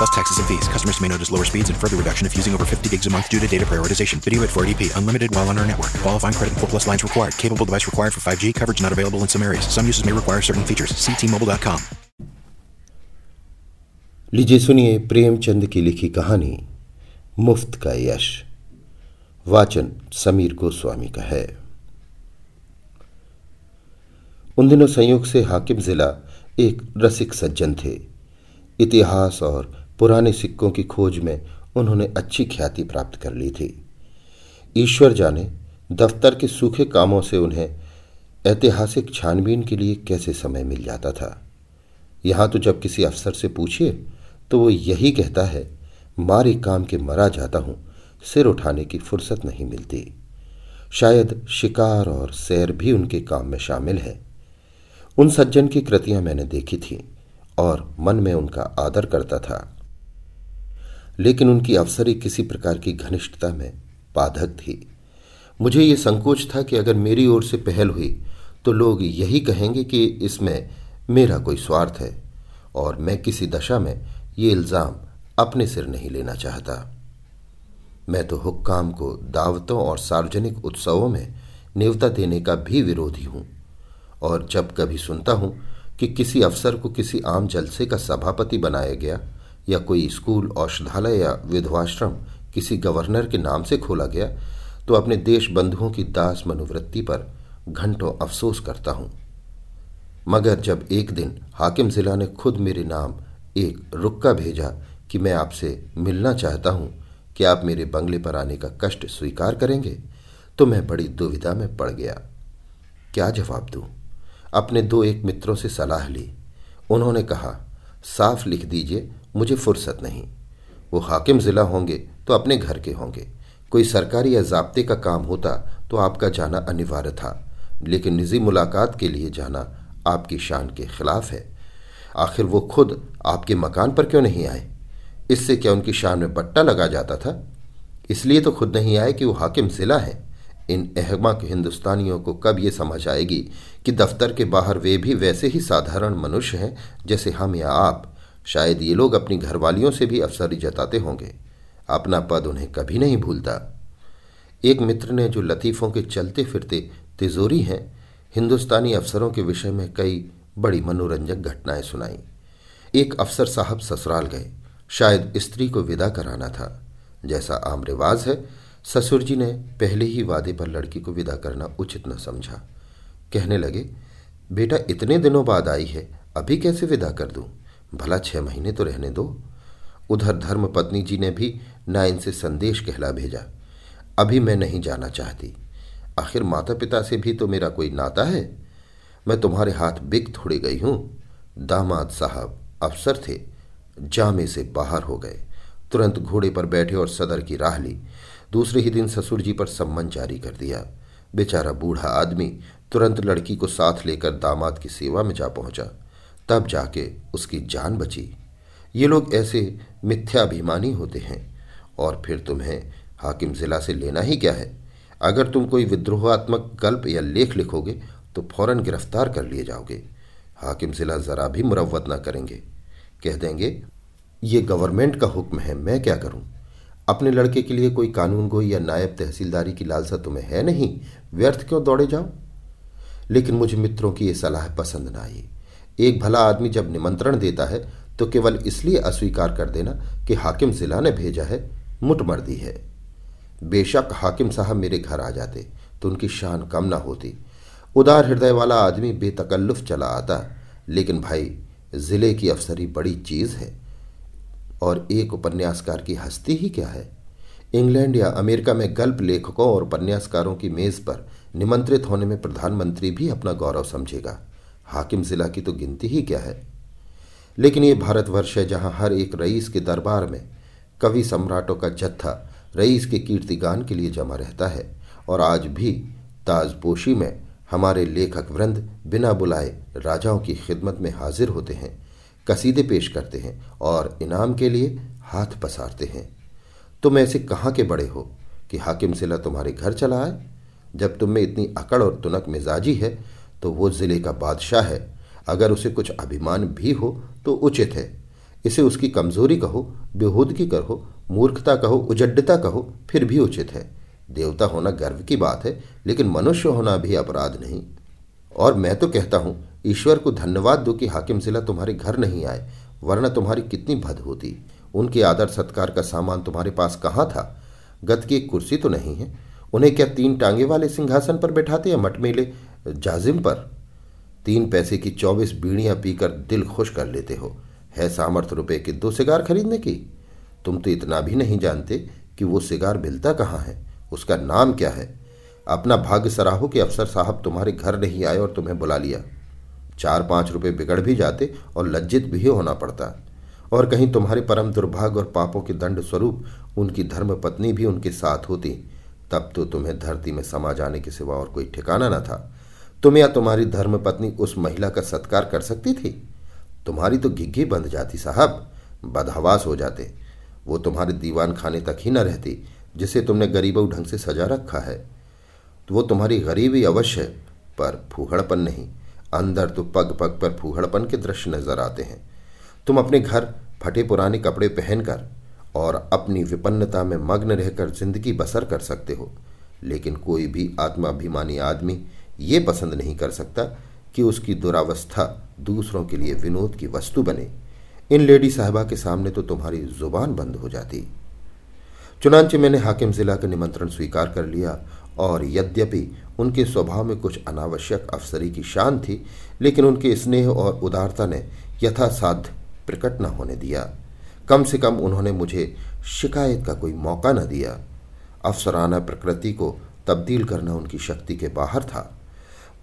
Plus taxes and fees. Customers may notice lower speeds and further reduction if using over 50 gigs a month due to data prioritization. Video at 480p. Unlimited while on our network. Qualifying credit and 4 plus lines required. Capable device required for 5G. Coverage not available in some areas. Some uses may require certain features. See T-Mobile.com. लीजिए सुनिए प्रेमचंद की लिखी कहानी मुफ्त का यश वाचन समीर गोस्वामी का है उन दिनों संयोग से हाकिम जिला एक रसिक सज्जन थे इतिहास और पुराने सिक्कों की खोज में उन्होंने अच्छी ख्याति प्राप्त कर ली थी। ईश्वर जाने, दफ्तर के सूखे कामों से उन्हें ऐतिहासिक छानबीन के लिए कैसे समय मिल जाता था? यहाँ तो जब किसी अफसर से पूछिए तो वो यही कहता है, मारे काम के मरा जाता हूँ, सिर उठाने की फुर्सत नहीं मिलती। शायद शिकार और सैर भी उनके काम में शामिल है। उन सज्जन की कृतियाँ मैंने देखी थी और मन में उनका आदर करता था। लेकिन उनकी अवसरी किसी प्रकार की घनिष्ठता में बाधक थी। मुझे ये संकोच था कि अगर मेरी ओर से पहल हुई तो लोग यही कहेंगे कि इसमें मेरा कोई स्वार्थ है, और मैं किसी दशा में ये इल्ज़ाम अपने सिर नहीं लेना चाहता। मैं तो हुक्काम को दावतों और सार्वजनिक उत्सवों में नेवता देने का भी विरोधी हूँ, और जब कभी सुनता हूँ कि किसी अफसर को किसी आम जलसे का सभापति बनाया गया या कोई स्कूल, औषधालय या विधवाश्रम किसी गवर्नर के नाम से खोला गया तो अपने देश बंधुओं की दास मनोवृत्ति पर घंटों अफसोस करता हूँ। मगर जब एक दिन हाकिम जिला ने खुद मेरे नाम एक रुक्का भेजा कि मैं आपसे मिलना चाहता हूँ, कि आप मेरे बंगले पर आने का कष्ट स्वीकार करेंगे तो मैं बड़ी दुविधा में पड़ गया। क्या जवाब दूँ? अपने दो एक मित्रों से सलाह ली। उन्होंने कहा साफ़ लिख दीजिए, मुझे फुर्सत नहीं। वो हाकिम जिला होंगे तो अपने घर के होंगे। कोई सरकारी या जबते का काम होता तो आपका जाना अनिवार्य था। लेकिन निजी मुलाकात के लिए जाना आपकी शान के खिलाफ है। आखिर वो खुद आपके मकान पर क्यों नहीं आए? इससे क्या उनकी शान में बट्टा लगा जाता था? इसलिए तो खुद नहीं आए कि वो हाकिम जिला है। इन अहमक हिंदुस्तानियों को कब ये समझ आएगी कि दफ्तर के बाहर वे भी वैसे ही साधारण मनुष्य हैं जैसे हम या आप। शायद ये लोग अपनी घरवालियों से भी अफसरी जताते होंगे। अपना पद उन्हें कभी नहीं भूलता। एक मित्र ने जो लतीफ़ों के चलते फिरते तिजोरी हैं, हिंदुस्तानी अफसरों के विषय में कई बड़ी मनोरंजक घटनाएँ सुनाई। एक अफसर साहब ससुराल गए। शायद स्त्री को विदा कराना था। जैसा आम रिवाज है ससुर जी ने पहले ही वादे पर लड़की को विदा करना उचित न समझा। कहने लगे, बेटा, इतने दिनों बाद आई है, अभी कैसे विदा कर दूँ? भला छह महीने तो रहने दो। उधर धर्म पत्नी जी ने भी ना इनसे संदेश कहला भेजा। अभी मैं नहीं जाना चाहती। आखिर माता पिता से भी तो मेरा कोई नाता है? मैं तुम्हारे हाथ बिक थोड़ी गई हूँ। दामाद साहब अफसर थे, जामे से बाहर हो गए। तुरंत घोड़े पर बैठे और सदर की राह ली। दूसरे ही दिन ससुर जी पर सम्मन जारी कर दिया। बेचारा बूढ़ा आदमी तुरंत लड़की को साथ लेकर दामाद की सेवा में जा पहुँचा। तब जाके उसकी जान बची। ये लोग ऐसे मिथ्याभिमानी होते हैं। और फिर तुम्हें हाकिम जिला से लेना ही क्या है? अगर तुम कोई विद्रोहात्मक गल्प या लेख लिखोगे तो फ़ौरन गिरफ़्तार कर लिए जाओगे। हाकिम जिला जरा भी मुरवत ना करेंगे। कह देंगे, ये गवर्नमेंट का हुक्म है, मैं क्या करूँ? अपने लड़के के लिए कोई कानून गोई या नायब तहसीलदारी की लालसा तुम्हें है नहीं? व्यर्थ क्यों दौड़े जाओ? लेकिन मुझे मित्रों की यह सलाह पसंद ना आई। एक भला आदमी जब निमंत्रण देता है तो केवल इसलिए अस्वीकार कर देना कि हाकिम जिला ने भेजा है, मुटमर्दी है। बेशक हाकिम साहब मेरे घर आ जाते तो उनकी शान कम ना होती। उदार हृदय वाला आदमी बेतकल्लुफ चला आता। लेकिन भाई, ज़िले की अफसरी बड़ी चीज़ है। और एक उपन्यासकार की हस्ती ही क्या है? इंग्लैंड या अमेरिका में गल्प लेखकों और उपन्यासकारों की मेज पर निमंत्रित होने में प्रधानमंत्री भी अपना गौरव समझेगा। हाकिम जिला की तो गिनती ही क्या है? लेकिन ये भारतवर्ष है जहाँ हर एक रईस के दरबार में कवि सम्राटों का जत्था रईस के कीर्तिगान के लिए जमा रहता है और आज भी ताजपोशी में हमारे लेखक वृंद बिना बुलाए राजाओं की खिदमत में हाजिर होते हैं। कसीदे पेश करते हैं और इनाम के लिए हाथ पसारते हैं। तुम ऐसे कहाँ के बड़े हो कि हाकिम सिला तुम्हारे घर चला आए? जब तुम में इतनी अकड़ और तुनक मिजाजी है तो वो ज़िले का बादशाह है। अगर उसे कुछ अभिमान भी हो तो उचित है। इसे उसकी कमज़ोरी कहो, बेहूदगी कहो मूर्खता कहो, उजड्डता कहो, फिर भी उचित है। देवता होना गर्व की बात है, लेकिन मनुष्य होना भी अपराध नहीं। और मैं तो कहता हूँ ईश्वर को धन्यवाद दो कि हाकिम जिला तुम्हारे घर नहीं आए, वरना तुम्हारी कितनी भद होती। उनके आदर सत्कार का सामान तुम्हारे पास कहाँ था? गत की एक कुर्सी तो नहीं है। उन्हें क्या तीन टांगे वाले सिंहासन पर बैठाते या मटमेले जाजिम पर? तीन पैसे की चौबीस बीड़ियाँ पीकर दिल खुश कर लेते हो। है सामर्थ्य रुपए के दो सिगार खरीदने की? तुम तो इतना भी नहीं जानते कि वो सिगार मिलता कहाँ है। उसका नाम क्या है? अपना भाग्य सराहो कि अफसर साहब तुम्हारे घर नहीं आए और तुम्हें बुला लिया। चार पाँच रुपए बिगड़ भी जाते और लज्जित भी होना पड़ता। और कहीं तुम्हारे परम दुर्भाग्य और पापों के दंड स्वरूप उनकी धर्म पत्नी भी उनके साथ होती, तब तो तुम्हें धरती में समा जाने के सिवा और कोई ठिकाना न था। तुम या तुम्हारी धर्म पत्नी उस महिला का सत्कार कर सकती थी? तुम्हारी तो घिग्घी बंध जाती साहब, बदहवास हो जाते। वो तुम्हारे दीवान खाने तक ही न रहती, जिसे तुमने गरीबों ढंग से सजा रखा है। वो तुम्हारी गरीबी अवश्य, पर फूहड़पन नहीं। अंदर तो पग पग पर फूहड़पन के दृश्य नज़र आते हैं। तुम अपने घर फटे पुराने कपड़े पहनकर और अपनी विपन्नता में मग्न रहकर ज़िंदगी बसर कर सकते हो। लेकिन कोई भी आत्माभिमानी आदमी ये पसंद नहीं कर सकता कि उसकी दुरावस्था दूसरों के लिए विनोद की वस्तु बने। इन लेडी साहबा के सामने तो तुम्हारी ज़ुबान बंद हो जाती। चुनाचे मैंने हाकिम जिला का निमंत्रण स्वीकार कर लिया और यद्यपि उनके स्वभाव में कुछ अनावश्यक अफसरी की शान थी, लेकिन उनके स्नेह और उदारता ने यथासाध्य प्रकट न होने दिया। कम से कम उन्होंने मुझे शिकायत का कोई मौका न दिया। अफसराना प्रकृति को तब्दील करना उनकी शक्ति के बाहर था।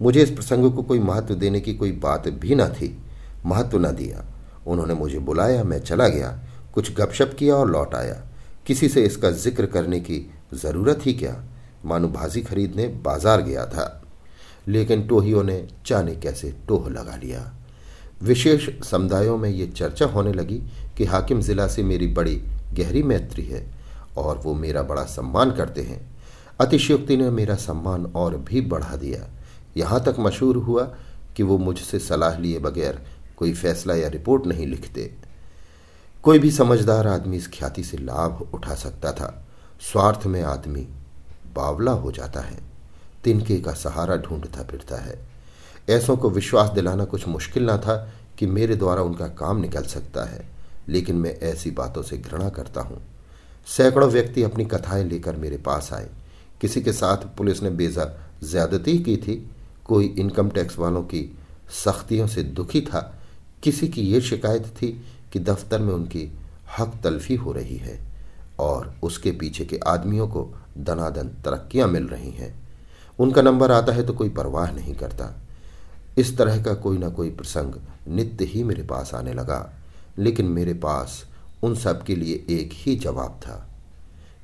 मुझे इस प्रसंग को कोई महत्व देने की कोई बात भी न थी। महत्व न दिया। उन्होंने मुझे बुलाया, मैं चला गया। कुछ गपशप किया और लौट आया। किसी से इसका ज़िक्र करने की ज़रूरत ही क्या? मानो भाजी खरीदने बाज़ार गया था। लेकिन टोहियों ने चाने कैसे टोह लगा लिया। विशेष समुदायों में ये चर्चा होने लगी कि हाकिम जिला से मेरी बड़ी गहरी मैत्री है और वो मेरा बड़ा सम्मान करते हैं। अतिशयोक्ति ने मेरा सम्मान और भी बढ़ा दिया। यहाँ तक मशहूर हुआ कि वो मुझसे सलाह लिए बगैर कोई फैसला या रिपोर्ट नहीं लिखते। कोई भी समझदार आदमी इस ख्याति से लाभ उठा सकता था। स्वार्थ में आदमी बावला हो जाता है। तिनके का सहारा ढूंढता फिरता है। ऐसों को विश्वास दिलाना कुछ मुश्किल ना था कि मेरे द्वारा उनका काम निकल सकता है, लेकिन मैं ऐसी बातों से घृणा करता हूँ। सैकड़ों व्यक्ति अपनी कथाएँ लेकर मेरे पास आए। किसी के साथ पुलिस ने बेजा ज्यादती की थी। कोई इनकम टैक्स वालों की सख्तियों से दुखी था। किसी की ये शिकायत थी कि दफ्तर में उनकी हक तलफी हो रही है और उसके पीछे के आदमियों को दनादन तरक्कियाँ मिल रही हैं। उनका नंबर आता है तो कोई परवाह नहीं करता। इस तरह का कोई ना कोई प्रसंग नित्य ही मेरे पास आने लगा, लेकिन मेरे पास उन सब के लिए एक ही जवाब था।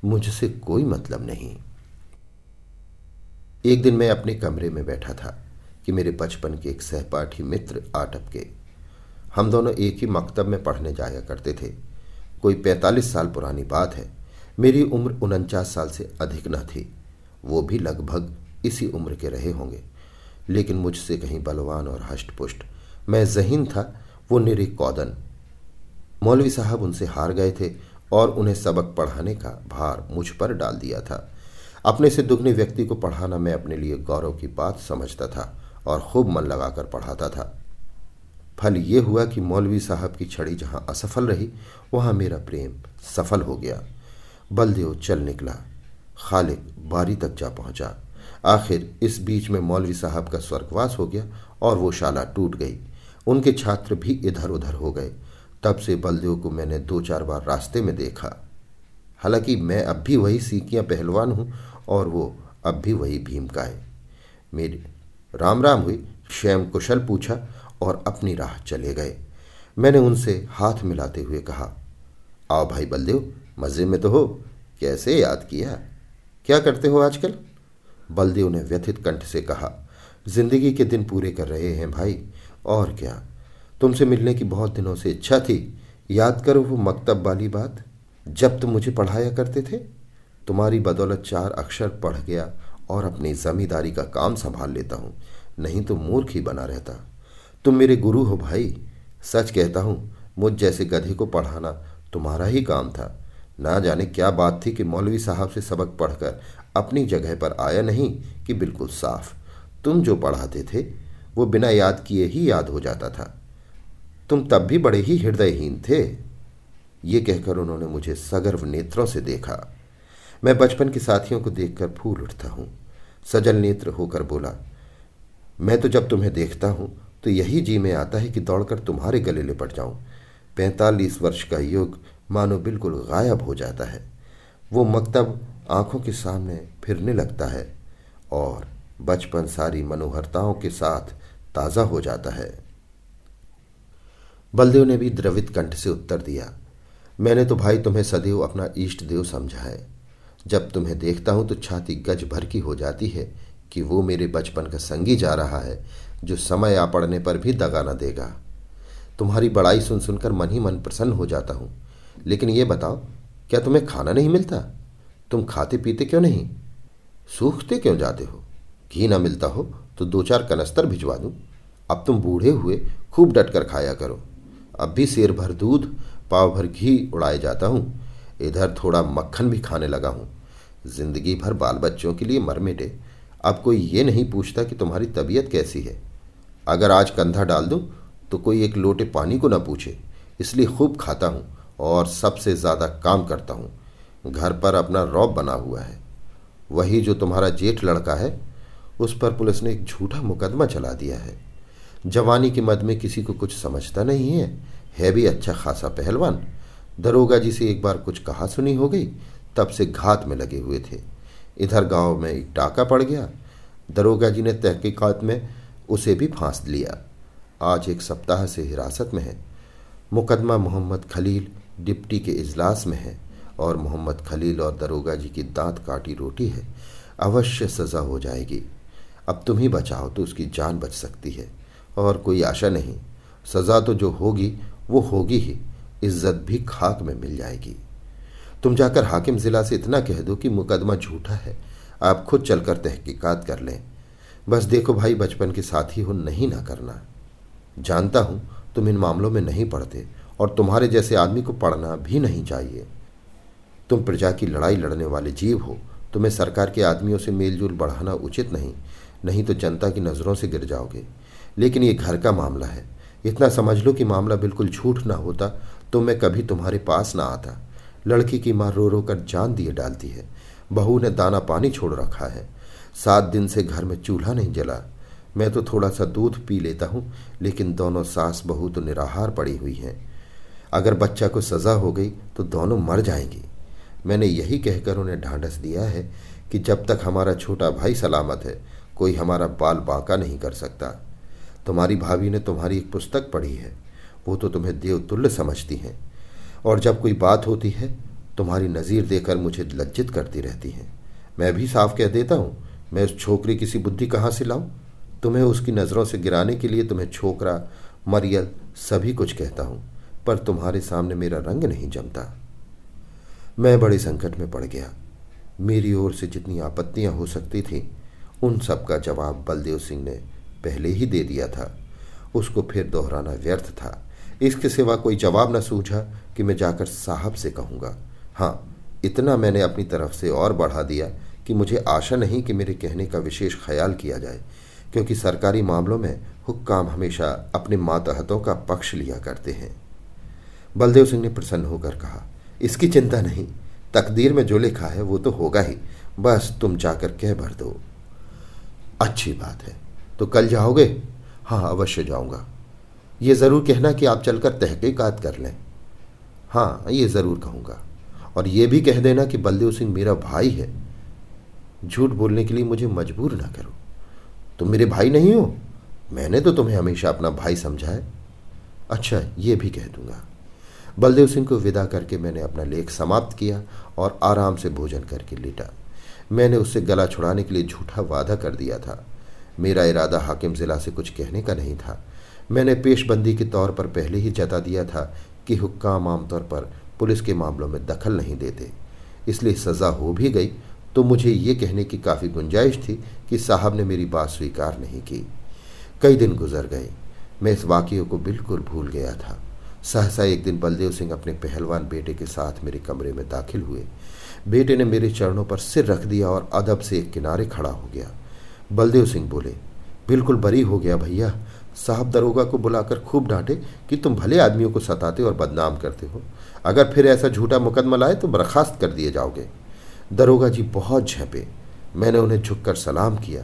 मुझसे कोई मतलब नहीं। एक दिन मैं अपने कमरे में बैठा था कि मेरे बचपन के एक सहपाठी मित्र आटप के। हम दोनों एक ही मकतब में पढ़ने जाया करते थे। कोई पैंतालीस साल पुरानी बात है मेरी उम्र उनचास साल से अधिक न थी। वो भी लगभग इसी उम्र के रहे होंगे। लेकिन मुझसे कहीं बलवान और हष्ट पुष्ट मैं जहीन था, वो निरी कौदन मौलवी साहब उनसे हार गए थे और उन्हें सबक पढ़ाने का भार मुझ पर डाल दिया था। अपने से दुगने व्यक्ति को पढ़ाना मैं अपने लिए गौरव की बात समझता था और खूब मन लगाकर पढ़ाता था। फल ये हुआ कि मौलवी साहब की छड़ी जहाँ असफल रही, वहाँ मेरा प्रेम सफल हो गया। बलदेव चल निकला। खालिद बारी तक जा पहुँचा। आखिर इस बीच में मौलवी साहब का स्वर्गवास हो गया और वो शाला टूट गई। उनके छात्र भी इधर उधर हो गए। तब से बलदेव को मैंने दो चार बार रास्ते में देखा। हालाँकि मैं अब भी वही सीकियाँ पहलवान हूँ और वो अब भी वही भीम का है। मेरे राम राम हुई श्याम कुशल पूछा और अपनी राह चले गए। मैंने उनसे हाथ मिलाते हुए कहा, आओ भाई बलदेव मज़े में तो हो। कैसे याद किया? क्या करते हो आजकल? बलदेव ने व्यथित कंठ से कहा, ज़िंदगी के दिन पूरे कर रहे हैं भाई, और क्या? तुमसे मिलने की बहुत दिनों से इच्छा थी। याद करो वो मकतब वाली बात। जब तुम मुझे पढ़ाया करते थे, तुम्हारी बदौलत चार अक्षर पढ़ गया और अपनी जमींदारी का काम संभाल लेता हूँ। नहीं तो मूर्ख ही बना रहता। तुम मेरे गुरु हो भाई। सच कहता हूँ, मुझ जैसे गधे को पढ़ाना तुम्हारा ही काम था। ना जाने क्या बात थी कि मौलवी साहब से सबक पढ़कर अपनी जगह पर आया नहीं कि बिल्कुल साफ़। तुम जो पढ़ाते थे, वो बिना याद किए ही याद हो जाता था। तुम तब भी बड़े ही हृदयहीन थे, ये कहकर उन्होंने मुझे सगर्व नेत्रों से देखा। मैं बचपन के साथियों को देखकर फूल उठता हूँ। सजल नेत्र होकर बोला, मैं तो जब तुम्हें देखता हूँ तो यही जी में आता है कि दौड़कर तुम्हारे गले लिपट जाऊँ। पैंतालीस वर्ष का युग मानो बिल्कुल गायब हो जाता है। वो मकतब आँखों के सामने फिरने लगता है और बचपन सारी मनोहरताओं के साथ ताज़ा हो जाता है। बलदेव ने भी द्रवित कंठ से उत्तर दिया, मैंने तो भाई तुम्हें सदैव अपना इष्ट देव समझा है। जब तुम्हें देखता हूँ तो छाती गज भर की हो जाती है कि वो मेरे बचपन का संगी जा रहा है, जो समय आ पड़ने पर भी दगा न देगा। तुम्हारी बड़ाई सुन सुनकर मन ही मन प्रसन्न हो जाता हूँ। लेकिन ये बताओ, क्या तुम्हें खाना नहीं मिलता? तुम खाते पीते क्यों नहीं? सूखते क्यों जाते हो? घी ना मिलता हो तो दो चार कनस्तर भिजवा दूँ। अब तुम बूढ़े हुए खूब डटकर खाया करो। अब भी शेर भर दूध, पाव भर घी उड़ाए जाता हूँ। इधर थोड़ा मक्खन भी खाने लगा हूँ। ज़िंदगी भर बाल बच्चों के लिए मर मिटे। अब कोई ये नहीं पूछता कि तुम्हारी तबीयत कैसी है। अगर आज कंधा डाल दूँ तो कोई एक लोटे पानी को ना पूछे, इसलिए खूब खाता हूँ। और सबसे ज़्यादा काम करता हूँ। घर पर अपना रौब बना हुआ है। वही जो तुम्हारा जेठ लड़का है, उस पर पुलिस ने एक झूठा मुकदमा चला दिया है। जवानी के मद में किसी को कुछ समझता नहीं है। है भी अच्छा खासा पहलवान। दरोगा जी से एक बार कुछ कहा सुनी हो गई, तब से घात में लगे हुए थे। इधर गाँव में एक टाका पड़ गया। दरोगा जी ने तहकीकात में उसे भी फांस लिया। आज एक सप्ताह से हिरासत में है। मुकदमा मोहम्मद खलील डिप्टी के इजलास में है और मोहम्मद खलील और दरोगा जी की दांत काटी रोटी है। अवश्य सज़ा हो जाएगी। अब तुम ही बचाओ तो उसकी जान बच सकती है। और कोई आशा नहीं, सज़ा तो जो होगी, वो होगी ही। इज़्ज़त भी खाक में मिल जाएगी। तुम जाकर हाकिम जिला से इतना कह दो कि मुकदमा झूठा है। आप खुद चलकर तहकीकात कर लें। बस देखो भाई, बचपन के साथी हो नहीं ना करना। जानता हूँ, तुम इन मामलों में नहीं पढ़ते और तुम्हारे जैसे आदमी को पढ़ना भी नहीं चाहिए। तुम प्रजा की लड़ाई लड़ने वाले जीव हो। तुम्हें सरकार के आदमियों से मेलजोल बढ़ाना उचित नहीं नहीं तो जनता की नज़रों से गिर जाओगे। लेकिन ये घर का मामला है। इतना समझ लो कि मामला बिल्कुल झूठ ना होता तो मैं कभी तुम्हारे पास ना आता। लड़की की माँ रो रो कर जान दिए डालती है। बहू ने दाना पानी छोड़ रखा है। सात दिन से घर में चूल्हा नहीं जला। मैं तो थोड़ा सा दूध पी लेता हूँ, लेकिन दोनों सास बहू तो निराहार पड़ी हुई हैं। अगर बच्चा को सज़ा हो गई तो दोनों मर जाएँगी। मैंने यही कहकर उन्हें ढांढस दिया है कि जब तक हमारा छोटा भाई सलामत है, कोई हमारा बाल बांका नहीं कर सकता। तुम्हारी भाभी ने तुम्हारी एक पुस्तक पढ़ी है, वो तो तुम्हें देवतुल्य समझती हैं। और जब कोई बात होती है, तुम्हारी नज़ीर देकर मुझे लज्जित करती रहती हैं। मैं भी साफ़ कह देता हूँ, मैं उस छोकरी किसी बुद्धि कहाँ से लाऊं? तुम्हें उसकी नज़रों से गिराने के लिए तुम्हें छोकरा, मरियल, सभी कुछ कहता हूँ। पर तुम्हारे सामने मेरा रंग नहीं जमता। मैं बड़े संकट में पड़ गया। मेरी ओर से जितनी आपत्तियाँ हो सकती थी, उन सब का जवाब बलदेव सिंह ने पहले ही दे दिया था। उसको फिर दोहराना व्यर्थ था। इसके सिवा कोई जवाब न सूझा कि मैं जाकर साहब से कहूँगा। हाँ इतना मैंने अपनी तरफ़ से और बढ़ा दिया कि मुझे आशा नहीं कि मेरे कहने का विशेष ख्याल किया जाए, क्योंकि सरकारी मामलों में हुक्काम हमेशा अपने मातहतों का पक्ष लिया करते हैं। बलदेव सिंह ने प्रसन्न होकर कहा, इसकी चिंता नहीं, तकदीर में जो लिखा है वो तो होगा ही, बस तुम जाकर कह भर दो। अच्छी बात है तो कल जाओगे? हाँ अवश्य जाऊँगा। ये ज़रूर कहना कि आप चलकर तहकीकात कर लें। हाँ ये ज़रूर कहूँगा। और ये भी कह देना कि बलदेव सिंह मेरा भाई है। झूठ बोलने के लिए मुझे मजबूर ना करो। तुम मेरे भाई नहीं हो? मैंने तो तुम्हें हमेशा अपना भाई समझा है। अच्छा ये भी कह दूँगा। बलदेव सिंह को विदा करके मैंने अपना लेख समाप्त किया और आराम से भोजन करके लेटा। मैंने उससे गला छुड़ाने के लिए झूठा वादा कर दिया था। मेरा इरादा हाकिम ज़िला से कुछ कहने का नहीं था। मैंने पेशबंदी के तौर पर पहले ही जता दिया था कि हुक्काम आमतौर पर पुलिस के मामलों में दखल नहीं देते। इसलिए सज़ा हो भी गई तो मुझे ये कहने की काफ़ी गुंजाइश थी कि साहब ने मेरी बात स्वीकार नहीं की। कई दिन गुजर गए। मैं इस वाक्य को बिल्कुल भूल गया था। सहसा एक दिन बलदेव सिंह अपने पहलवान बेटे के साथ मेरे कमरे में दाखिल हुए। बेटे ने मेरे चरणों पर सिर रख दिया और अदब से एक किनारे खड़ा हो गया। बलदेव सिंह बोले, बिल्कुल बरी हो गया भैया। साहब दरोगा को बुलाकर खूब डांटे कि तुम भले आदमियों को सताते और बदनाम करते हो। अगर फिर ऐसा झूठा मुकदमा लाए तो बर्खास्त कर दिए जाओगे। दरोगा जी बहुत झेपे। मैंने उन्हें झुककर सलाम किया।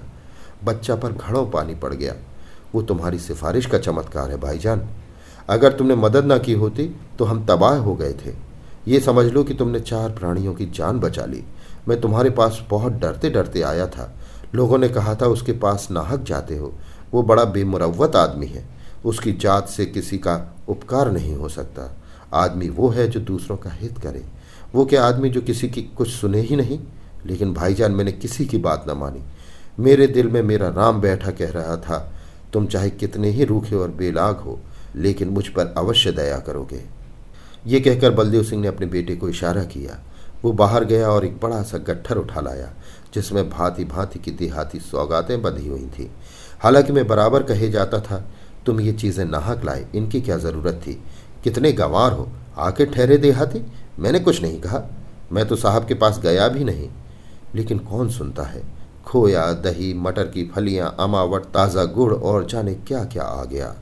बच्चा पर घड़ों पानी पड़ गया। वो तुम्हारी सिफारिश का चमत्कार है, भाईजान। अगर तुमने मदद ना की होती तो हम तबाह हो गए थे। ये समझ लो कि तुमने चार प्राणियों की जान बचा ली। मैं तुम्हारे पास बहुत डरते डरते आया था। लोगों ने कहा था, उसके पास नाहक जाते हो। वो बड़ा बेमुरवत आदमी है। उसकी जात से किसी का उपकार नहीं हो सकता। आदमी वो है जो दूसरों का हित करे। वो क्या आदमी जो किसी की कुछ सुने ही नहीं? लेकिन भाईजान, मैंने किसी की बात न मानी। मेरे दिल में मेरा राम बैठा कह रहा था, तुम चाहे कितने ही रूखे और बेलाग हो लेकिन मुझ पर अवश्य दया करोगे। ये कहकर बलदेव सिंह ने अपने बेटे को इशारा किया। वो बाहर गया और एक बड़ा सा गट्ठर उठा लाया, जिसमें भांति भांति की देहाती सौगातें बंधी हुई थी। हालाँकि मैं बराबर कहे जाता था, तुम ये चीज़ें नाहक लाए, इनकी क्या ज़रूरत थी? कितने गंवार हो? आके ठहरे देहाती? मैंने कुछ नहीं कहा। मैं तो साहब के पास गया भी नहीं। लेकिन कौन सुनता है? खोया, दही, मटर की फलियाँ, अमावट, ताज़ा गुड़ और जाने क्या क्या आ गया?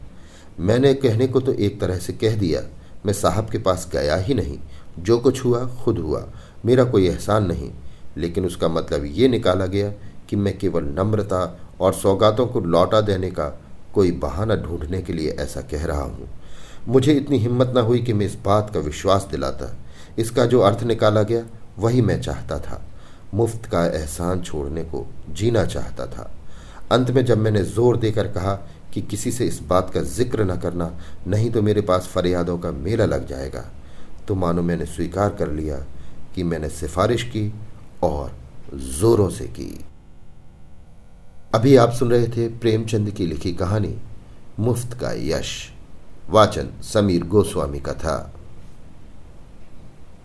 मैंने कहने को तो एक तरह से कह दिया, मैं साहब के पास गया ही नहीं। जो कुछ हुआ, खुद हुआ, मेरा कोई एहसान नहीं। लेकिन उसका मतलब ये निकाला गया कि मैं केवल नम्रता और सौगातों को लौटा देने का कोई बहाना ढूँढने के लिए ऐसा कह रहा हूँ। मुझे इतनी हिम्मत न हुई कि मैं इस बात का विश्वास दिलाता। इसका जो अर्थ निकाला गया, वही मैं चाहता था। मुफ़्त का एहसान छोड़ने को जीना चाहता था। अंत में जब मैंने ज़ोर देकर कहा कि किसी से इस बात का ज़िक्र न करना, नहीं तो मेरे पास फरियादों का मेला लग जाएगा। तो मानो मैंने स्वीकार कर लिया कि मैंने सिफारिश की और जोरों से की। अभी आप सुन रहे थे प्रेमचंद की लिखी कहानी, मुफ़्त का यश। वाचन समीर गोस्वामी का था।